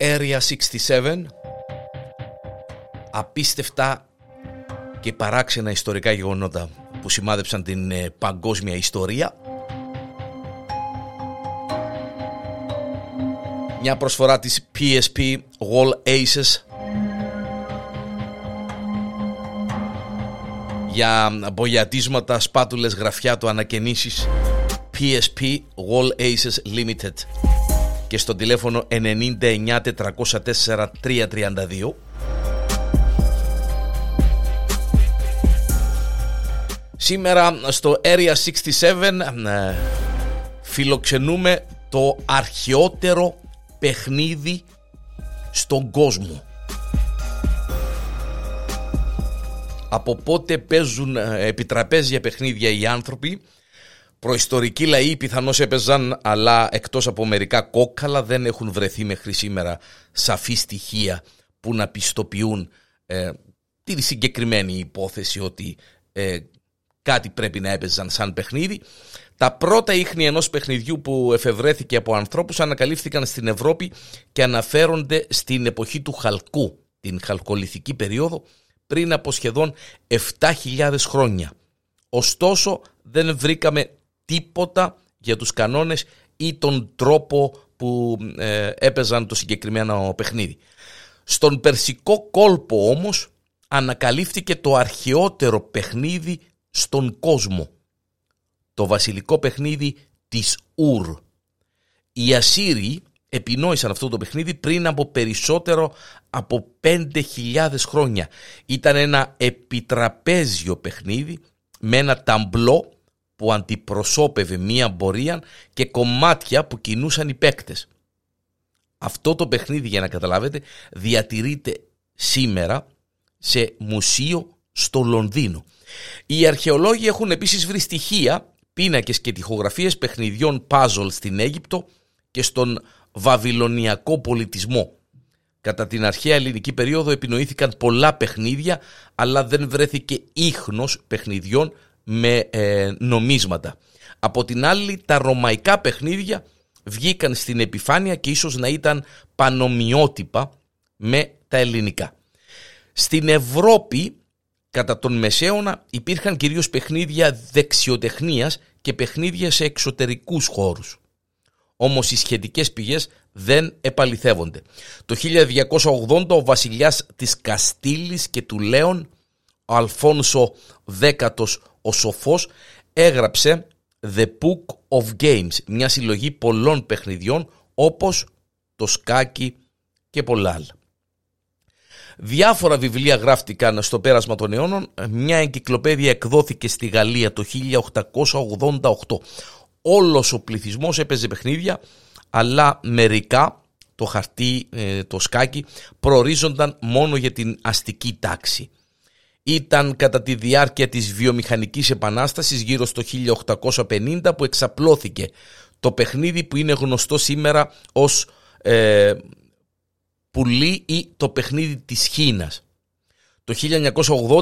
Area 67 απίστευτα και παράξενα ιστορικά γεγονότα που σημάδεψαν την ε, παγκόσμια ιστορία. Μια προσφορά της PSP Wall Aces. Για μπογιατίσματα, σπάτουλες, γραφιά του ανακαινήσεις PSP Wall Aces Limited και στο τηλέφωνο 99 404 332 Σήμερα στο Area 67 ε, φιλοξενούμε το αρχαιότερο παιχνίδι στον κόσμο. Από πότε παίζουν ε, επιτραπέζια παιχνίδια οι άνθρωποι; Προϊστορικοί λαοί πιθανώς έπαιζαν αλλά εκτός από μερικά κόκκαλα δεν έχουν βρεθεί μέχρι σήμερα σαφή στοιχεία που να πιστοποιούν ε, τη συγκεκριμένη υπόθεση ότι ε, κάτι πρέπει να έπαιζαν σαν παιχνίδι. Τα πρώτα ίχνη ενός παιχνιδιού που εφευρέθηκε από ανθρώπους ανακαλύφθηκαν στην Ευρώπη και αναφέρονται στην εποχή του Χαλκού, την χαλκολιθική περίοδο, πριν από σχεδόν 7.000 χρόνια. Ωστόσο δεν βρήκαμε τίποτα για τους κανόνες ή τον τρόπο που ε, έπαιζαν το συγκεκριμένο παιχνίδι. Στον περσικό κόλπο όμως ανακαλύφθηκε το αρχαιότερο παιχνίδι στον κόσμο. Το βασιλικό παιχνίδι της Ουρ. Οι Ασσύριοι επινόησαν αυτό το παιχνίδι πριν από περισσότερο από 5.000 χρόνια. Ήταν ένα επιτραπέζιο παιχνίδι με ένα ταμπλό που αντιπροσώπευε μία πορεία και κομμάτια που κινούσαν οι παίκτες. Αυτό το παιχνίδι για να καταλάβετε διατηρείται σήμερα σε μουσείο στο Λονδίνο. Οι αρχαιολόγοι έχουν επίσης βρει στοιχεία, πίνακες και τυχογραφίες παιχνιδιών puzzle στην Αίγυπτο και στον βαβυλωνιακό πολιτισμό. Κατά την αρχαία ελληνική περίοδο επινοήθηκαν πολλά παιχνίδια αλλά δεν βρέθηκε ίχνος παιχνιδιών με ε, νομίσματα. Από την άλλη τα ρωμαϊκά παιχνίδια βγήκαν στην επιφάνεια και ίσως να ήταν πανομοιότυπα με τα ελληνικά. Στην Ευρώπη κατά τον Μεσαίωνα υπήρχαν κυρίως παιχνίδια δεξιοτεχνίας και παιχνίδια σε εξωτερικούς χώρους. Όμως οι σχετικές πηγές δεν επαληθεύονται. Το 1280 ο βασιλιάς της Καστήλης και του Λέων, ο Αλφόνσο X ο Σοφός έγραψε The Book of Games, μια συλλογή πολλών παιχνιδιών όπως το σκάκι και πολλά άλλα. Διάφορα βιβλία γράφτηκαν στο πέρασμα των αιώνων. Μια εγκυκλοπαίδεια εκδόθηκε στη Γαλλία το 1888. Όλος ο πληθυσμός έπαιζε παιχνίδια, αλλά μερικά, το χαρτί, ε, το σκάκι, προορίζονταν μόνο για την αστική τάξη ήταν κατά τη διάρκεια της βιομηχανικής επανάστασης γύρω στο 1850 που εξαπλώθηκε το παιχνίδι που είναι γνωστό σήμερα ως ε, πουλί ή το παιχνίδι της Χίνας. Το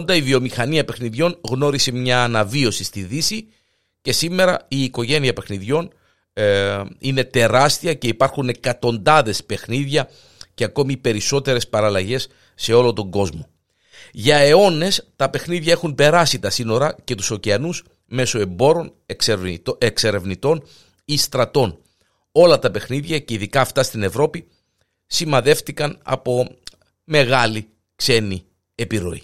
1980 η βιομηχανία παιχνιδιών γνώρισε μια αναβίωση στη Δύση και σήμερα η οικογένεια παιχνιδιών ε, είναι τεράστια και υπάρχουν εκατοντάδες παιχνίδια και ακόμη περισσότερες παραλλαγές σε όλο τον κόσμο. Για αιώνες τα παιχνίδια έχουν περάσει τα σύνορα και τους ωκεανούς μέσω εμπόρων, εξερευνητών ή στρατών. Όλα τα παιχνίδια και ειδικά αυτά στην Ευρώπη σημαδεύτηκαν από μεγάλη ξένη επιρροή.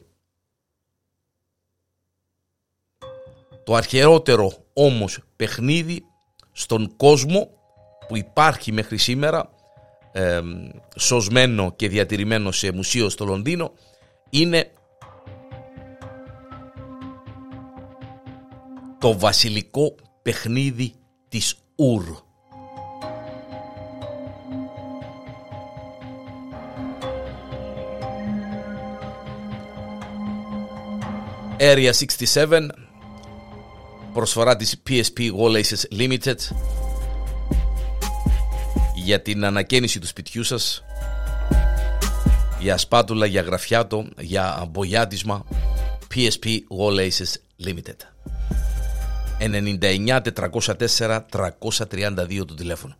Το αρχαιότερο όμως παιχνίδι στον κόσμο που υπάρχει μέχρι σήμερα ε, σωσμένο και διατηρημένο σε μουσείο στο Λονδίνο είναι το βασιλικό παιχνίδι της Ουρ. Area 67 προσφορά της PSP Wallaces Limited για την ανακαίνιση του σπιτιού σας για σπάτουλα, για γραφιάτο, για μπογιάτισμα PSP Wallaces Limited 99 404 332 το τηλέφωνο.